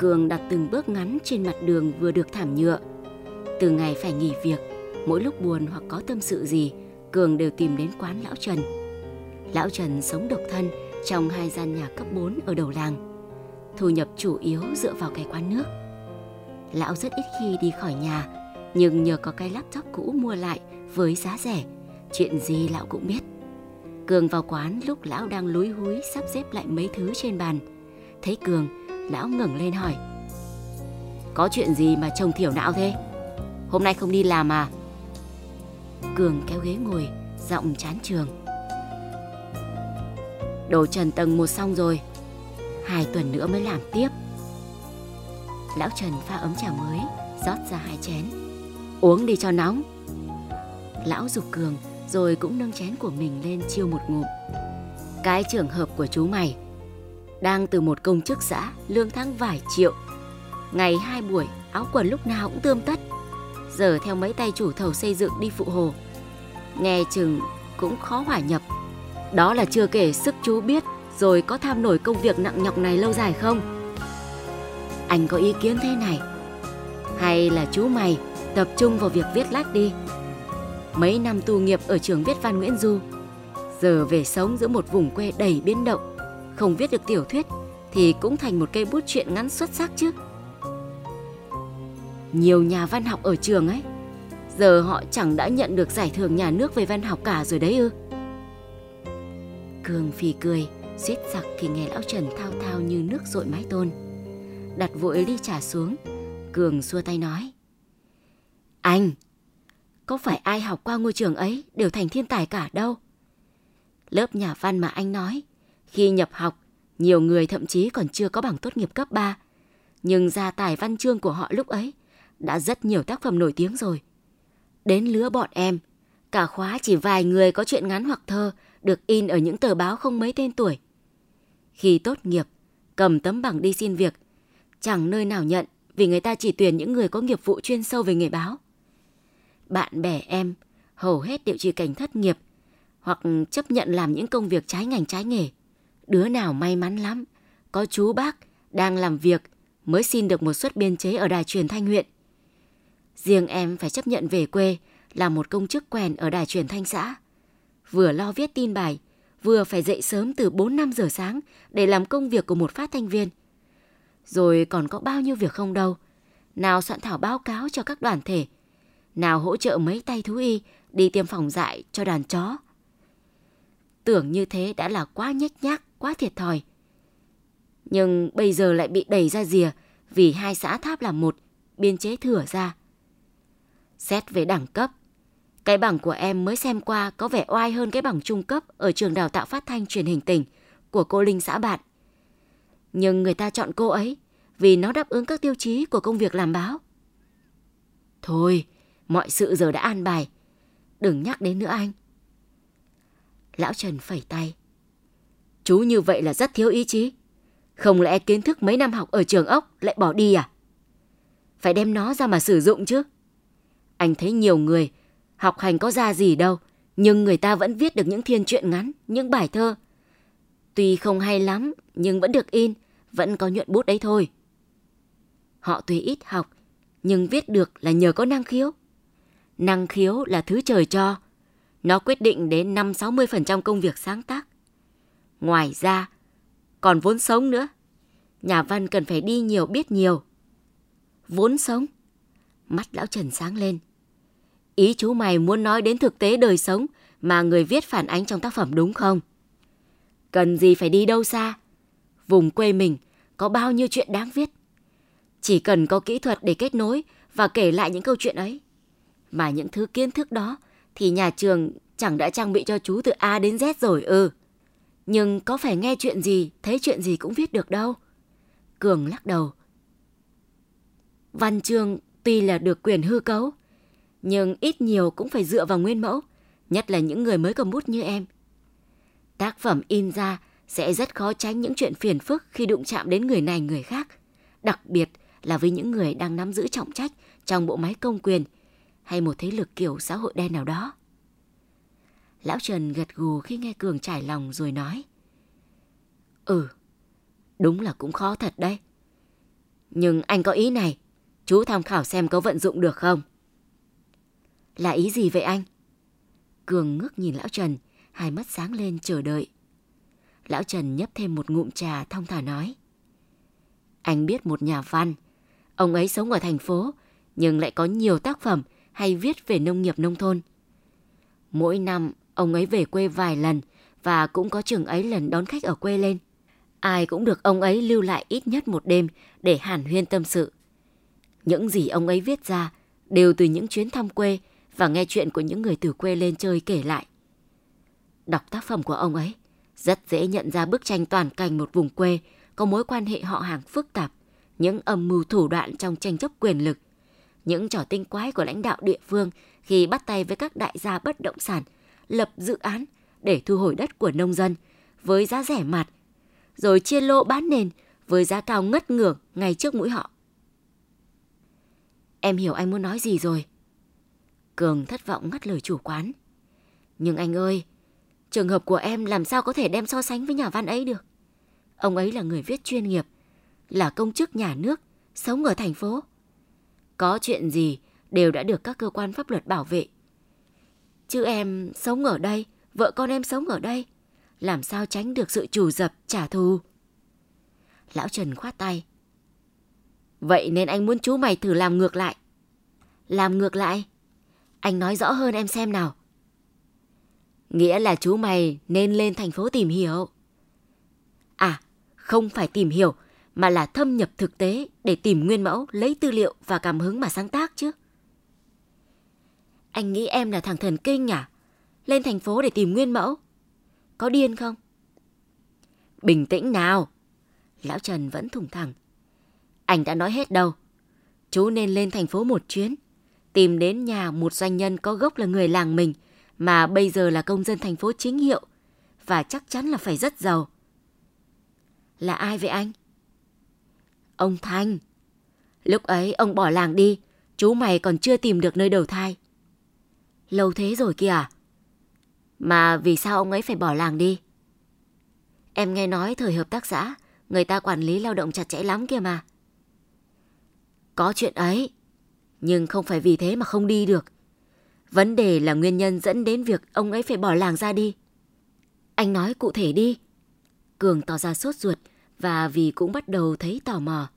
Cường đặt từng bước ngắn trên mặt đường vừa được thảm nhựa. Từ ngày phải nghỉ việc, mỗi lúc buồn hoặc có tâm sự gì, Cường đều tìm đến quán Lão Trần. Lão Trần sống độc thân trong hai gian nhà cấp 4 ở đầu làng. Thu nhập chủ yếu dựa vào cái quán nước. Lão rất ít khi đi khỏi nhà, nhưng nhờ có cái laptop cũ mua lại với giá rẻ, chuyện gì lão cũng biết. Cường vào quán lúc lão đang lúi húi sắp xếp lại mấy thứ trên bàn. Thấy Cường, lão ngẩng lên hỏi. Có chuyện gì mà trông thiểu não thế? Hôm nay không đi làm à? Cường kéo ghế ngồi, giọng chán trường. Đồ trần tầng một xong rồi, hai tuần nữa mới làm tiếp. Lão Trần pha ấm trà mới, rót ra hai chén. Uống đi cho nóng. Lão dục Cường rồi cũng nâng chén của mình lên chiêu một ngụm. Cái trường hợp của chú mày đang từ một công chức xã lương tháng vài triệu. Ngày hai buổi, áo quần lúc nào cũng tươm tất. Giờ theo mấy tay chủ thầu xây dựng đi phụ hồ. Nghe chừng cũng khó hòa nhập. Đó là chưa kể sức chú biết rồi có tham nổi công việc nặng nhọc này lâu dài không? Anh có ý kiến thế này. Hay là chú mày tập trung vào việc viết lách đi. Mấy năm tu nghiệp ở trường viết văn Nguyễn Du, giờ về sống giữa một vùng quê đầy biến động, không viết được tiểu thuyết thì cũng thành một cây bút truyện ngắn xuất sắc chứ. Nhiều nhà văn học ở trường ấy, giờ họ chẳng đã nhận được giải thưởng nhà nước về văn học cả rồi đấy ư. Cường phì cười, suýt sặc khi nghe lão Trần thao thao như nước rội mái tôn. Đặt vội ly trà xuống, Cường xua tay nói. Anh, có phải ai học qua ngôi trường ấy đều thành thiên tài cả đâu. Lớp nhà văn mà anh nói, khi nhập học, nhiều người thậm chí còn chưa có bằng tốt nghiệp cấp 3. Nhưng gia tài văn chương của họ lúc ấy đã rất nhiều tác phẩm nổi tiếng rồi. Đến lứa bọn em, cả khóa chỉ vài người có chuyện ngắn hoặc thơ được in ở những tờ báo không mấy tên tuổi. Khi tốt nghiệp, cầm tấm bằng đi xin việc, chẳng nơi nào nhận vì người ta chỉ tuyển những người có nghiệp vụ chuyên sâu về nghề báo. Bạn bè em hầu hết đều chỉ cảnh thất nghiệp hoặc chấp nhận làm những công việc trái ngành trái nghề. Đứa nào may mắn lắm, có chú bác đang làm việc mới xin được một suất biên chế ở đài truyền thanh huyện. Riêng em phải chấp nhận về quê làm một công chức quèn ở đài truyền thanh xã. Vừa lo viết tin bài, vừa phải dậy sớm từ 4-5 giờ sáng để làm công việc của một phát thanh viên. Rồi còn có bao nhiêu việc không đâu. Nào soạn thảo báo cáo cho các đoàn thể, nào hỗ trợ mấy tay thú y đi tiêm phòng dại cho đàn chó. Tưởng như thế đã là quá nhếch nhác, quá thiệt thòi. Nhưng bây giờ lại bị đẩy ra rìa vì hai xã tháp là một, biên chế thừa ra. Xét về đẳng cấp, cái bằng của em mới xem qua có vẻ oai hơn cái bằng trung cấp ở trường đào tạo phát thanh truyền hình tỉnh của cô Linh xã bạn. Nhưng người ta chọn cô ấy vì nó đáp ứng các tiêu chí của công việc làm báo. Thôi, mọi sự giờ đã an bài. Đừng nhắc đến nữa anh. Lão Trần phẩy tay. Chú như vậy là rất thiếu ý chí. Không lẽ kiến thức mấy năm học ở trường ốc lại bỏ đi à? Phải đem nó ra mà sử dụng chứ. Anh thấy nhiều người học hành có ra gì đâu, nhưng người ta vẫn viết được những thiên truyện ngắn, những bài thơ. Tuy không hay lắm, nhưng vẫn được in, vẫn có nhuận bút đấy thôi. Họ tuy ít học, nhưng viết được là nhờ có năng khiếu. Năng khiếu là thứ trời cho. Nó quyết định đến 5-60% công việc sáng tác. Ngoài ra, còn vốn sống nữa. Nhà văn cần phải đi nhiều biết nhiều. Vốn sống. Mắt lão Trần sáng lên. Ý chú mày muốn nói đến thực tế đời sống mà người viết phản ánh trong tác phẩm đúng không? Cần gì phải đi đâu xa? Vùng quê mình có bao nhiêu chuyện đáng viết. Chỉ cần có kỹ thuật để kết nối và kể lại những câu chuyện ấy. Mà những thứ kiến thức đó thì nhà trường chẳng đã trang bị cho chú từ A đến Z rồi ừ. Nhưng có phải nghe chuyện gì, thấy chuyện gì cũng viết được đâu. Cường lắc đầu. Văn chương tuy là được quyền hư cấu, nhưng ít nhiều cũng phải dựa vào nguyên mẫu, nhất là những người mới cầm bút như em. Tác phẩm in ra sẽ rất khó tránh những chuyện phiền phức khi đụng chạm đến người này người khác, đặc biệt là với những người đang nắm giữ trọng trách trong bộ máy công quyền hay một thế lực kiểu xã hội đen nào đó. Lão Trần gật gù khi nghe Cường trải lòng rồi nói. Ừ, đúng là cũng khó thật đấy. Nhưng anh có ý này, chú tham khảo xem có vận dụng được không? Là ý gì vậy anh? Cường ngước nhìn lão Trần, hai mắt sáng lên chờ đợi. Lão Trần nhấp thêm một ngụm trà thong thả nói. Anh biết một nhà văn, ông ấy sống ở thành phố, nhưng lại có nhiều tác phẩm hay viết về nông nghiệp nông thôn. Mỗi năm, ông ấy về quê vài lần và cũng có chừng ấy lần đón khách ở quê lên. Ai cũng được ông ấy lưu lại ít nhất một đêm để hàn huyên tâm sự. Những gì ông ấy viết ra đều từ những chuyến thăm quê và nghe chuyện của những người từ quê lên chơi kể lại. Đọc tác phẩm của ông ấy, rất dễ nhận ra bức tranh toàn cảnh một vùng quê có mối quan hệ họ hàng phức tạp, những âm mưu thủ đoạn trong tranh chấp quyền lực, những trò tinh quái của lãnh đạo địa phương khi bắt tay với các đại gia bất động sản, lập dự án để thu hồi đất của nông dân với giá rẻ mạt, rồi chia lô bán nền với giá cao ngất ngưởng ngay trước mũi họ. Em hiểu anh muốn nói gì rồi. Cường thất vọng ngắt lời chủ quán. Nhưng anh ơi, trường hợp của em làm sao có thể đem so sánh với nhà văn ấy được. Ông ấy là người viết chuyên nghiệp, là công chức nhà nước, sống ở thành phố. Có chuyện gì đều đã được các cơ quan pháp luật bảo vệ. Chứ em sống ở đây, vợ con em sống ở đây, làm sao tránh được sự chủ dập trả thù. Lão Trần khoát tay. Vậy nên anh muốn chú mày thử làm ngược lại. Làm ngược lại? Anh nói rõ hơn em xem nào. Nghĩa là chú mày nên lên thành phố tìm hiểu. À, không phải tìm hiểu, mà là thâm nhập thực tế để tìm nguyên mẫu, lấy tư liệu và cảm hứng mà sáng tác chứ. Anh nghĩ em là thằng thần kinh à? Lên thành phố để tìm nguyên mẫu. Có điên không? Bình tĩnh nào. Lão Trần vẫn thủng thẳng. Anh đã nói hết đâu. Chú nên lên thành phố một chuyến. Tìm đến nhà một doanh nhân có gốc là người làng mình mà bây giờ là công dân thành phố chính hiệu và chắc chắn là phải rất giàu. Là ai vậy anh? Ông Thanh. Lúc ấy ông bỏ làng đi, chú mày còn chưa tìm được nơi đầu thai. Lâu thế rồi kìa. Mà vì sao ông ấy phải bỏ làng đi? Em nghe nói thời hợp tác xã, người ta quản lý lao động chặt chẽ lắm kìa mà. Có chuyện ấy, nhưng không phải vì thế mà không đi được. Vấn đề là nguyên nhân dẫn đến việc ông ấy phải bỏ làng ra đi. Anh nói cụ thể đi. Cường tỏ ra sốt ruột và vì cũng bắt đầu thấy tò mò.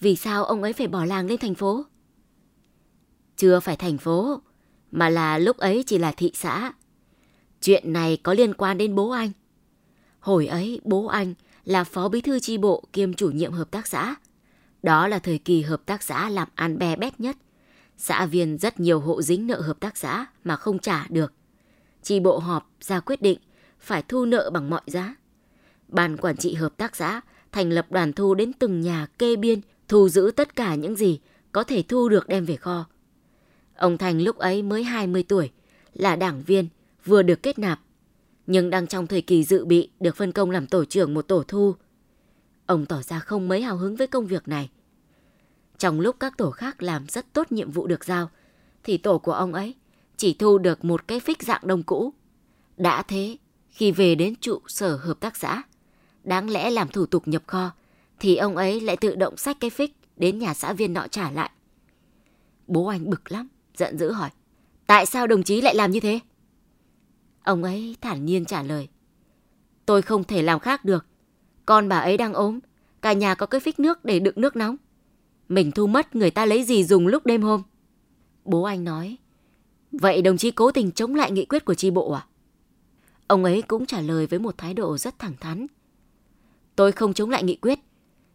Vì sao ông ấy phải bỏ làng lên thành phố? Chưa phải thành phố, mà là lúc ấy chỉ là thị xã. Chuyện này có liên quan đến bố anh. Hồi ấy, bố anh là phó bí thư tri bộ kiêm chủ nhiệm hợp tác xã. Đó là thời kỳ hợp tác xã làm ăn bè bét nhất. Xã viên rất nhiều hộ dính nợ hợp tác xã mà không trả được. Tri bộ họp ra quyết định phải thu nợ bằng mọi giá. Ban quản trị hợp tác xã thành lập đoàn thu đến từng nhà kê biên, thu giữ tất cả những gì có thể thu được đem về kho. Ông Thành lúc ấy mới 20 tuổi, là đảng viên, vừa được kết nạp, nhưng đang trong thời kỳ dự bị được phân công làm tổ trưởng một tổ thu. Ông tỏ ra không mấy hào hứng với công việc này. Trong lúc các tổ khác làm rất tốt nhiệm vụ được giao, thì tổ của ông ấy chỉ thu được một cái phích dạng đông cũ. Đã thế, khi về đến trụ sở hợp tác xã, đáng lẽ làm thủ tục nhập kho, thì ông ấy lại tự động sách cái phích đến nhà xã viên nọ trả lại. Bố anh bực lắm, giận dữ hỏi, tại sao đồng chí lại làm như thế? Ông ấy thản nhiên trả lời, tôi không thể làm khác được, con bà ấy đang ốm, cả nhà có cái phích nước để đựng nước nóng. Mình thu mất người ta lấy gì dùng lúc đêm hôm? Bố anh nói, vậy đồng chí cố tình chống lại nghị quyết của tri bộ à? Ông ấy cũng trả lời với một thái độ rất thẳng thắn. Tôi không chống lại nghị quyết,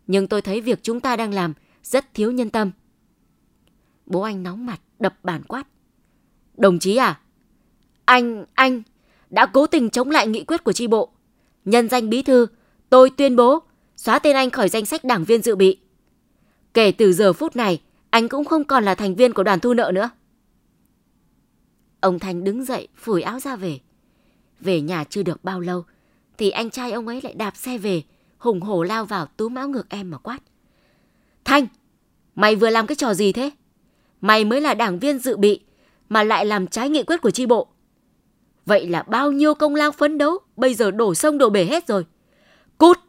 nhưng tôi thấy việc chúng ta đang làm rất thiếu nhân tâm. Bố anh nóng mặt, đập bàn quát. Đồng chí à, anh, anh đã cố tình chống lại nghị quyết của tri bộ. Nhân danh bí thư, tôi tuyên bố xóa tên anh khỏi danh sách đảng viên dự bị. Kể từ giờ phút này, anh cũng không còn là thành viên của đoàn thu nợ nữa. Ông Thành đứng dậy, phủi áo ra về. Về nhà chưa được bao lâu, thì anh trai ông ấy lại đạp xe về, hùng hổ lao vào túm áo ngược em mà quát. Thanh, mày vừa làm cái trò gì thế? Mày mới là đảng viên dự bị, mà lại làm trái nghị quyết của tri bộ. Vậy là bao nhiêu công lao phấn đấu, bây giờ đổ sông đổ bể hết rồi. Cút,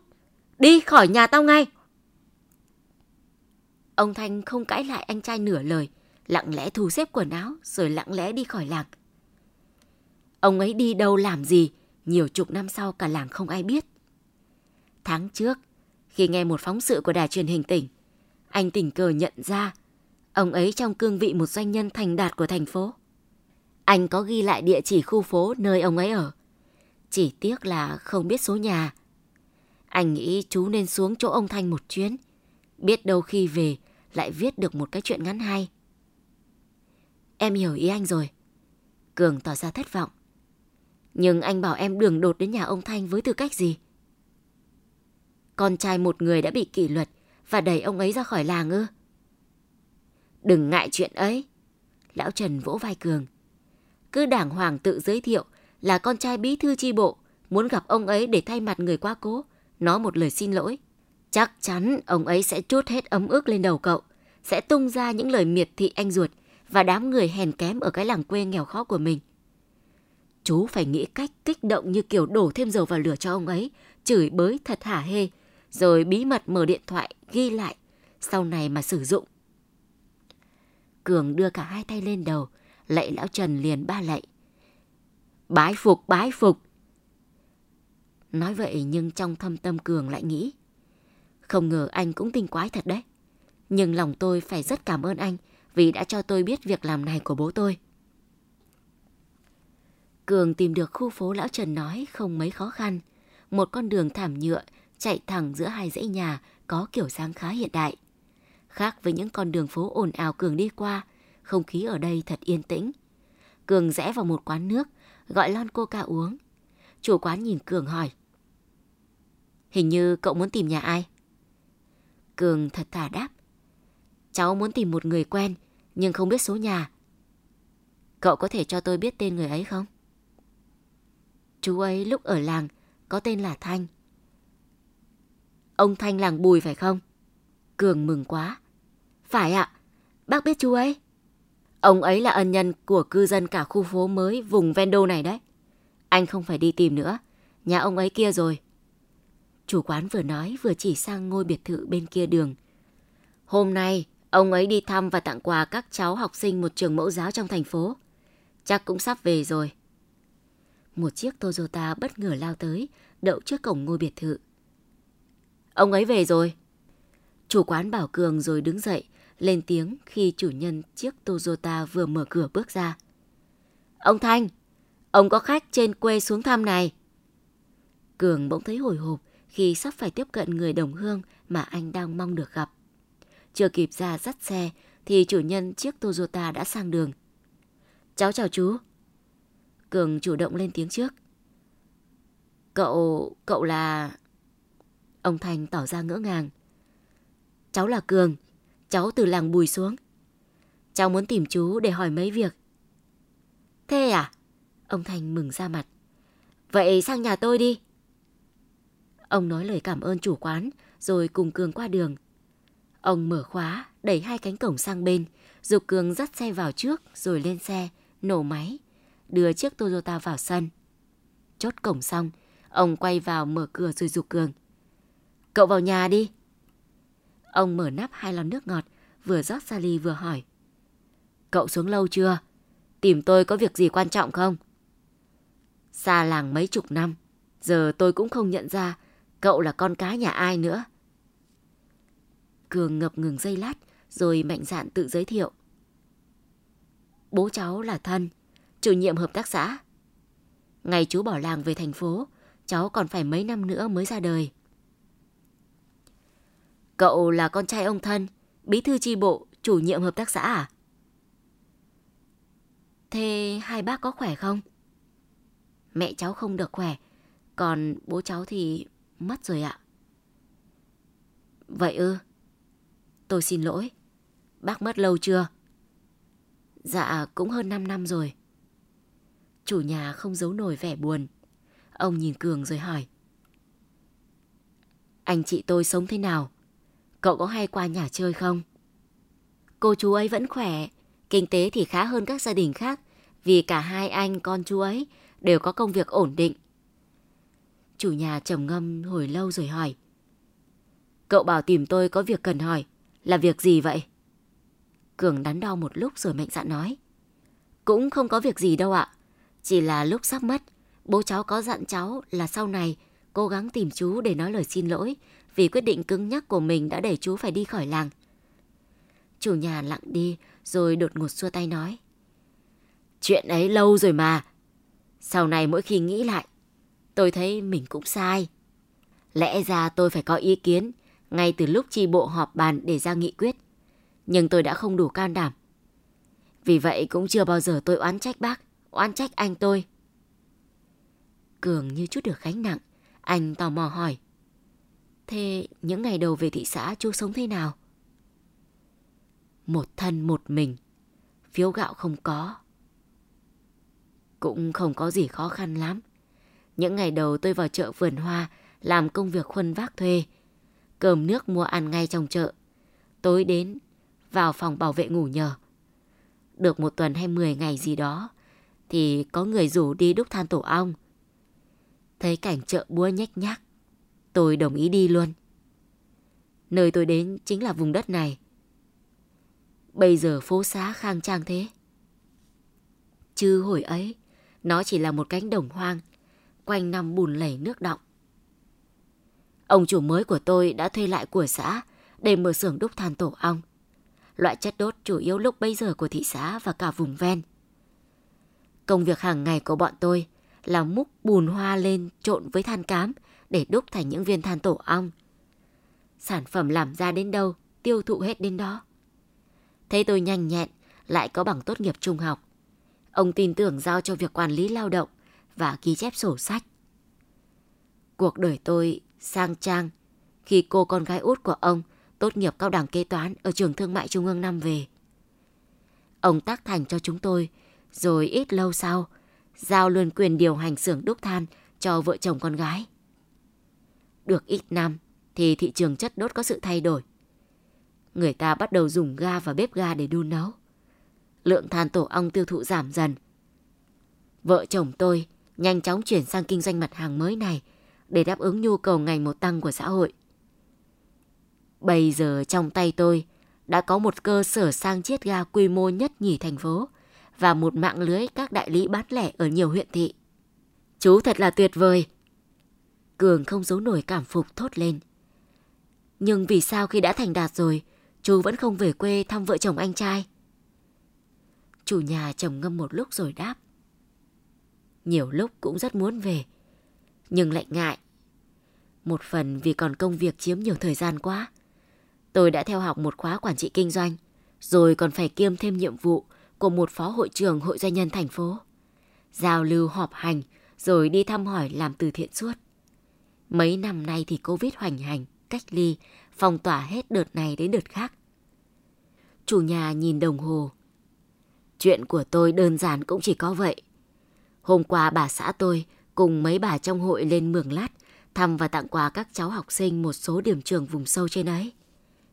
đi khỏi nhà tao ngay. Ông Thanh không cãi lại anh trai nửa lời, lặng lẽ thu xếp quần áo rồi lặng lẽ đi khỏi làng. Ông ấy đi đâu làm gì, nhiều chục năm sau cả làng không ai biết. Tháng trước, khi nghe một phóng sự của đài truyền hình tỉnh, anh tình cờ nhận ra ông ấy trong cương vị một doanh nhân thành đạt của thành phố. Anh có ghi lại địa chỉ khu phố nơi ông ấy ở. Chỉ tiếc là không biết số nhà. Anh nghĩ chú nên xuống chỗ ông Thanh một chuyến. Biết đâu khi về lại viết được một cái chuyện ngắn hay. Em hiểu ý anh rồi. Cường tỏ ra thất vọng. Nhưng anh bảo em đường đột đến nhà ông Thanh với tư cách gì? Con trai một người đã bị kỷ luật và đẩy ông ấy ra khỏi làng ư? Đừng ngại chuyện ấy. Lão Trần vỗ vai Cường. Cứ đảng hoàng tự giới thiệu là con trai bí thư chi bộ, muốn gặp ông ấy để thay mặt người quá cố, nói một lời xin lỗi. Chắc chắn ông ấy sẽ trút hết ấm ức lên đầu cậu, sẽ tung ra những lời miệt thị anh ruột và đám người hèn kém ở cái làng quê nghèo khó của mình. Chú phải nghĩ cách kích động như kiểu đổ thêm dầu vào lửa cho ông ấy, chửi bới thật hả hê, rồi bí mật mở điện thoại ghi lại, sau này mà sử dụng. Cường đưa cả hai tay lên đầu, lạy lão Trần liền ba lạy. Bái phục, bái phục. Nói vậy nhưng trong thâm tâm Cường lại nghĩ. Không ngờ anh cũng tinh quái thật đấy. Nhưng lòng tôi phải rất cảm ơn anh vì đã cho tôi biết việc làm này của bố tôi. Cường tìm được khu phố Lão Trần nói không mấy khó khăn. Một con đường thảm nhựa chạy thẳng giữa hai dãy nhà có kiểu dáng khá hiện đại. Khác với những con đường phố ồn ào Cường đi qua, không khí ở đây thật yên tĩnh. Cường rẽ vào một quán nước, gọi lon coca uống. Chủ quán nhìn Cường hỏi. Hình như cậu muốn tìm nhà ai? Cường thật thà đáp. Cháu muốn tìm một người quen, nhưng không biết số nhà. Cậu có thể cho tôi biết tên người ấy không? Chú ấy lúc ở làng có tên là Thanh. Ông Thanh làng Bùi phải không? Cường mừng quá. Phải ạ, bác biết chú ấy. Ông ấy là ân nhân của cư dân cả khu phố mới vùng Vendo này đấy. Anh không phải đi tìm nữa, nhà ông ấy kia rồi. Chủ quán vừa nói vừa chỉ sang ngôi biệt thự bên kia đường. Hôm nay, ông ấy đi thăm và tặng quà các cháu học sinh một trường mẫu giáo trong thành phố. Chắc cũng sắp về rồi. Một chiếc Toyota bất ngờ lao tới, đậu trước cổng ngôi biệt thự. Ông ấy về rồi. Chủ quán bảo Cường rồi đứng dậy, lên tiếng khi chủ nhân chiếc Toyota vừa mở cửa bước ra. Ông Thanh, ông có khách trên quê xuống thăm này. Cường bỗng thấy hồi hộp khi sắp phải tiếp cận người đồng hương mà anh đang mong được gặp. Chưa kịp ra dắt xe thì chủ nhân chiếc Toyota đã sang đường. Cháu chào chú. Cường chủ động lên tiếng trước. Cậu... cậu là... Ông Thành tỏ ra ngỡ ngàng. Cháu là Cường, cháu từ làng Bùi xuống. Cháu muốn tìm chú để hỏi mấy việc. Thế à? Ông Thành mừng ra mặt. Vậy sang nhà tôi đi. Ông nói lời cảm ơn chủ quán rồi cùng Cường qua đường. Ông mở khóa, đẩy hai cánh cổng sang bên, dục Cường dắt xe vào trước rồi lên xe, nổ máy, đưa chiếc Toyota vào sân. Chốt cổng xong, ông quay vào mở cửa rồi dục Cường. Cậu vào nhà đi. Ông mở nắp hai lon nước ngọt, vừa rót ra ly vừa hỏi. Cậu xuống lâu chưa? Tìm tôi có việc gì quan trọng không? Xa làng mấy chục năm, giờ tôi cũng không nhận ra cậu là con cá nhà ai nữa. Cường ngập ngừng giây lát, rồi mạnh dạn tự giới thiệu. Bố cháu là Thân, chủ nhiệm hợp tác xã. Ngày chú bỏ làng về thành phố, cháu còn phải mấy năm nữa mới ra đời. Cậu là con trai ông Thân, bí thư chi bộ, chủ nhiệm hợp tác xã à? Thế hai bác có khỏe không? Mẹ cháu không được khỏe, còn bố cháu thì mất rồi ạ. Vậy ư? Tôi xin lỗi. Bác mất lâu chưa? Dạ, cũng hơn 5 năm rồi. Chủ nhà không giấu nổi vẻ buồn. Ông nhìn Cường rồi hỏi. Anh chị tôi sống thế nào? Cậu có hay qua nhà chơi không? Cô chú ấy vẫn khỏe, kinh tế thì khá hơn các gia đình khác vì cả hai anh con chú ấy đều có công việc ổn định. Chủ nhà trầm ngâm hồi lâu rồi hỏi. Cậu bảo tìm tôi có việc cần hỏi, Là việc gì vậy? Cường đắn đo một lúc rồi mạnh dạn nói. Cũng không có việc gì đâu ạ. Chỉ là lúc sắp mất, bố cháu có dặn cháu là sau này cố gắng tìm chú để nói lời xin lỗi vì quyết định cứng nhắc của mình đã đẩy chú phải đi khỏi làng. Chủ nhà lặng đi rồi đột ngột xua tay nói. Chuyện ấy lâu rồi mà. Sau này mỗi khi nghĩ lại, tôi thấy mình cũng sai. Lẽ ra tôi phải có ý kiến ngay từ lúc chi bộ họp bàn để ra nghị quyết. Nhưng tôi đã không đủ can đảm. Vì vậy cũng chưa bao giờ tôi oán trách bác, oán trách anh tôi. Cường như chút được gánh nặng, anh tò mò hỏi. Thế những ngày đầu về thị xã chú sống thế nào? Một thân một mình, phiếu gạo không có. Cũng không có gì khó khăn lắm. Những ngày đầu tôi vào chợ vườn hoa làm công việc khuân vác thuê. Cơm nước mua ăn ngay trong chợ. Tối đến, vào phòng bảo vệ ngủ nhờ. Được một tuần hay mười ngày gì đó, thì có người rủ đi đúc than tổ ong. Thấy cảnh chợ búa nhách nhác, tôi đồng ý đi luôn. Nơi tôi đến chính là vùng đất này. Bây giờ phố xá khang trang thế. Chứ hồi ấy, nó chỉ là một cánh đồng hoang, quanh năm bùn lầy nước động. Ông chủ mới của tôi đã thuê lại của xã để mở xưởng đúc than tổ ong. Loại chất đốt chủ yếu lúc bây giờ của thị xã và cả vùng ven. Công việc hàng ngày của bọn tôi là múc bùn hoa lên trộn với than cám để đúc thành những viên than tổ ong. Sản phẩm làm ra đến đâu, tiêu thụ hết đến đó. Thấy tôi nhanh nhẹn, lại có bằng tốt nghiệp trung học. Ông tin tưởng giao cho việc quản lý lao động và ghi chép sổ sách. Cuộc đời tôi sang trang khi cô con gái út của ông tốt nghiệp cao đẳng kế toán ở trường thương mại trung ương năm về. Ông tác thành cho chúng tôi, rồi ít lâu sau, giao luôn quyền điều hành xưởng đúc than cho vợ chồng con gái. Được ít năm thì thị trường chất đốt có sự thay đổi. Người ta bắt đầu dùng ga và bếp ga để đun nấu. Lượng than tổ ong tiêu thụ giảm dần. Vợ chồng tôi nhanh chóng chuyển sang kinh doanh mặt hàng mới này để đáp ứng nhu cầu ngày một tăng của xã hội. Bây giờ trong tay tôi đã có một cơ sở sang chiết ga quy mô nhất nhì thành phố và một mạng lưới các đại lý bán lẻ ở nhiều huyện thị. Chú thật là tuyệt vời. Cường không giấu nổi cảm phục thốt lên. Nhưng vì sao khi đã thành đạt rồi, chú vẫn không về quê thăm vợ chồng anh trai? Chủ nhà chồng ngâm một lúc rồi đáp. Nhiều lúc cũng rất muốn về, nhưng lại ngại. Một phần vì còn công việc chiếm nhiều thời gian quá. Tôi đã theo học một khóa quản trị kinh doanh, rồi còn phải kiêm thêm nhiệm vụ của một phó hội trưởng hội doanh nhân thành phố. Giao lưu họp hành, rồi đi thăm hỏi làm từ thiện suốt. Mấy năm nay thì Covid hoành hành, cách ly, phong tỏa hết đợt này đến đợt khác. Chủ nhà nhìn đồng hồ. Chuyện của tôi đơn giản cũng chỉ có vậy. Hôm qua bà xã tôi cùng mấy bà trong hội lên Mường Lát thăm và tặng quà các cháu học sinh một số điểm trường vùng sâu trên ấy.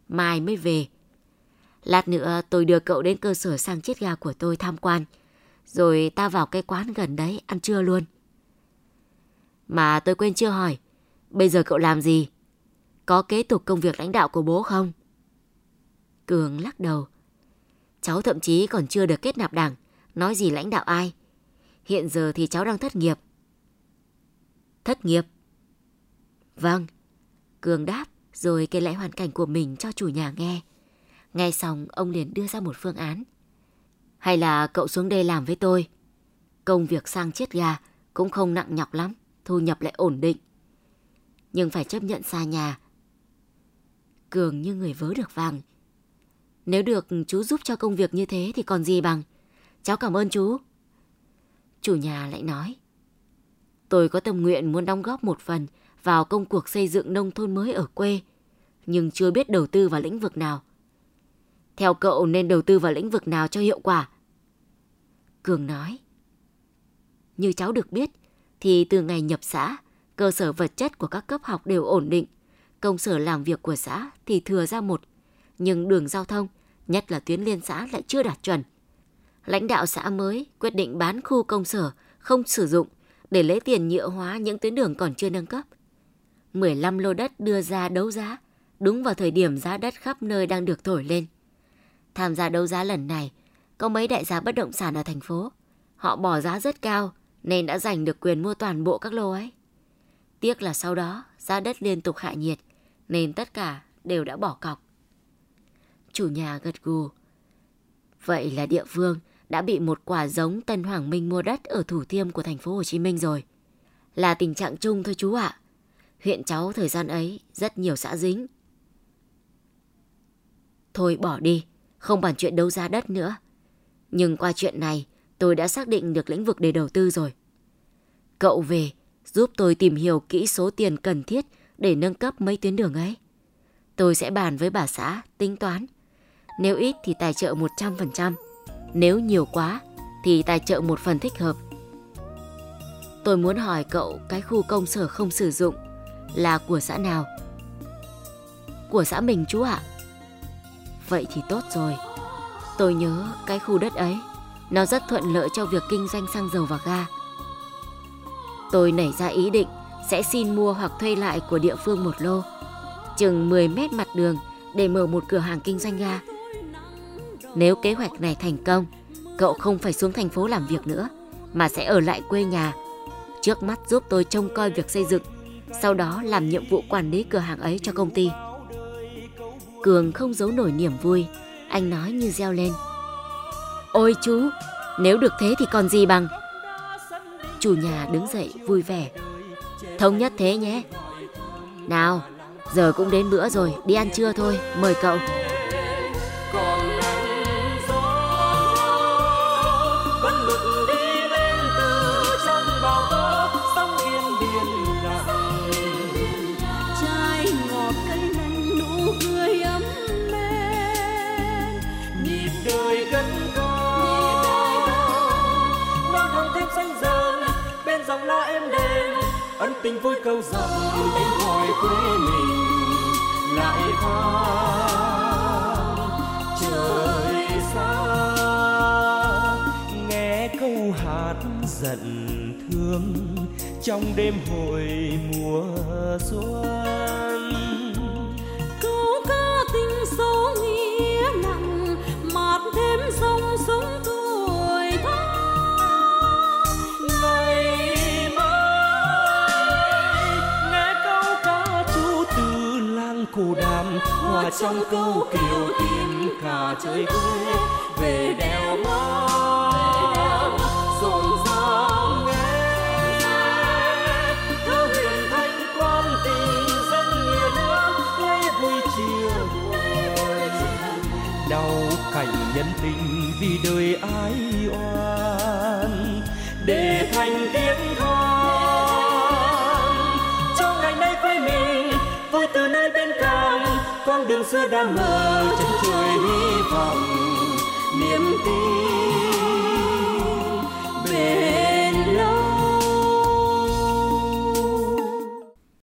Mai mới về. Lát nữa tôi đưa cậu đến cơ sở sang chiết ga của tôi tham quan. Rồi ta vào cái quán gần đấy ăn trưa luôn. Mà tôi quên chưa hỏi, bây giờ cậu làm gì? Có kế tục công việc lãnh đạo của bố không? Cường lắc đầu. Cháu thậm chí còn chưa được kết nạp đảng, nói gì lãnh đạo ai. Hiện giờ thì cháu đang thất nghiệp. Thất nghiệp? Vâng. Cường đáp rồi kể lại hoàn cảnh của mình cho chủ nhà nghe. Nghe xong ông liền đưa ra một phương án. Hay là cậu xuống đây làm với tôi? Công việc sang chiết gà cũng không nặng nhọc lắm, thu nhập lại ổn định. Nhưng phải chấp nhận xa nhà. Cường như người vớ được vàng. Nếu được chú giúp cho công việc như thế thì còn gì bằng. Cháu cảm ơn chú. Chủ nhà lại nói. Tôi có tâm nguyện muốn đóng góp một phần vào công cuộc xây dựng nông thôn mới ở quê, nhưng chưa biết đầu tư vào lĩnh vực nào. Theo cậu nên đầu tư vào lĩnh vực nào cho hiệu quả? Cường nói. Như cháu được biết, thì từ ngày nhập xã, cơ sở vật chất của các cấp học đều ổn định. Công sở làm việc của xã thì thừa ra một, nhưng đường giao thông, nhất là tuyến liên xã lại chưa đạt chuẩn. Lãnh đạo xã mới quyết định bán khu công sở không sử dụng để lấy tiền nhựa hóa những tuyến đường còn chưa nâng cấp. 15 lô đất đưa ra đấu giá đúng vào thời điểm giá đất khắp nơi đang được thổi lên. Tham gia đấu giá lần này, có mấy đại gia bất động sản ở thành phố. Họ bỏ giá rất cao nên đã giành được quyền mua toàn bộ các lô ấy. Tiếc là sau đó giá đất liên tục hạ nhiệt nên tất cả đều đã bỏ cọc. Chủ nhà gật gù. Vậy là địa phương đã bị một quả giống Tân Hoàng Minh mua đất ở Thủ Thiêm của thành phố Hồ Chí Minh rồi. Là tình trạng chung thôi chú ạ. Huyện cháu thời gian ấy rất nhiều xã dính. Thôi bỏ đi, không bàn chuyện đấu giá đất nữa. Nhưng qua chuyện này, tôi đã xác định được lĩnh vực để đầu tư rồi. Cậu về, giúp tôi tìm hiểu kỹ số tiền cần thiết để nâng cấp mấy tuyến đường ấy. Tôi sẽ bàn với bà xã, tính toán. Nếu ít thì tài trợ 100%, nếu nhiều quá thì tài trợ một phần thích hợp. Tôi muốn hỏi cậu cái khu công sở không sử dụng là của xã nào? Của xã mình chú ạ. Vậy thì tốt rồi. Tôi nhớ cái khu đất ấy, nó rất thuận lợi cho việc kinh doanh xăng dầu và ga. Tôi nảy ra ý định sẽ xin mua hoặc thuê lại của địa phương một lô, chừng 10 mét mặt đường để mở một cửa hàng kinh doanh ga. Nếu kế hoạch này thành công, cậu không phải xuống thành phố làm việc nữa, mà sẽ ở lại quê nhà. Trước mắt giúp tôi trông coi việc xây dựng, sau đó làm nhiệm vụ quản lý cửa hàng ấy cho công ty. Cường không giấu nổi niềm vui, anh nói như reo lên. Ôi chú, nếu được thế thì còn gì bằng. Chủ nhà đứng dậy vui vẻ. Thống nhất thế nhé. Nào, giờ cũng đến bữa rồi, đi ăn trưa thôi, mời cậu. Tình vui câu dòng đến hồi quê mình, lại vang trời xa, nghe câu hát giận thương trong đêm hội mùa xuân. Hòa trong câu kiều tìm cả trời quê về đèo mơ rộn ràng nghe thơ huyền thanh quan tình dân nghĩa nước lấy vui chia buồn. Đau cảnh nhân tình vì đời ai oan để thành tiếng con đường xưa đã mơ chân trời hy vọng niềm tin.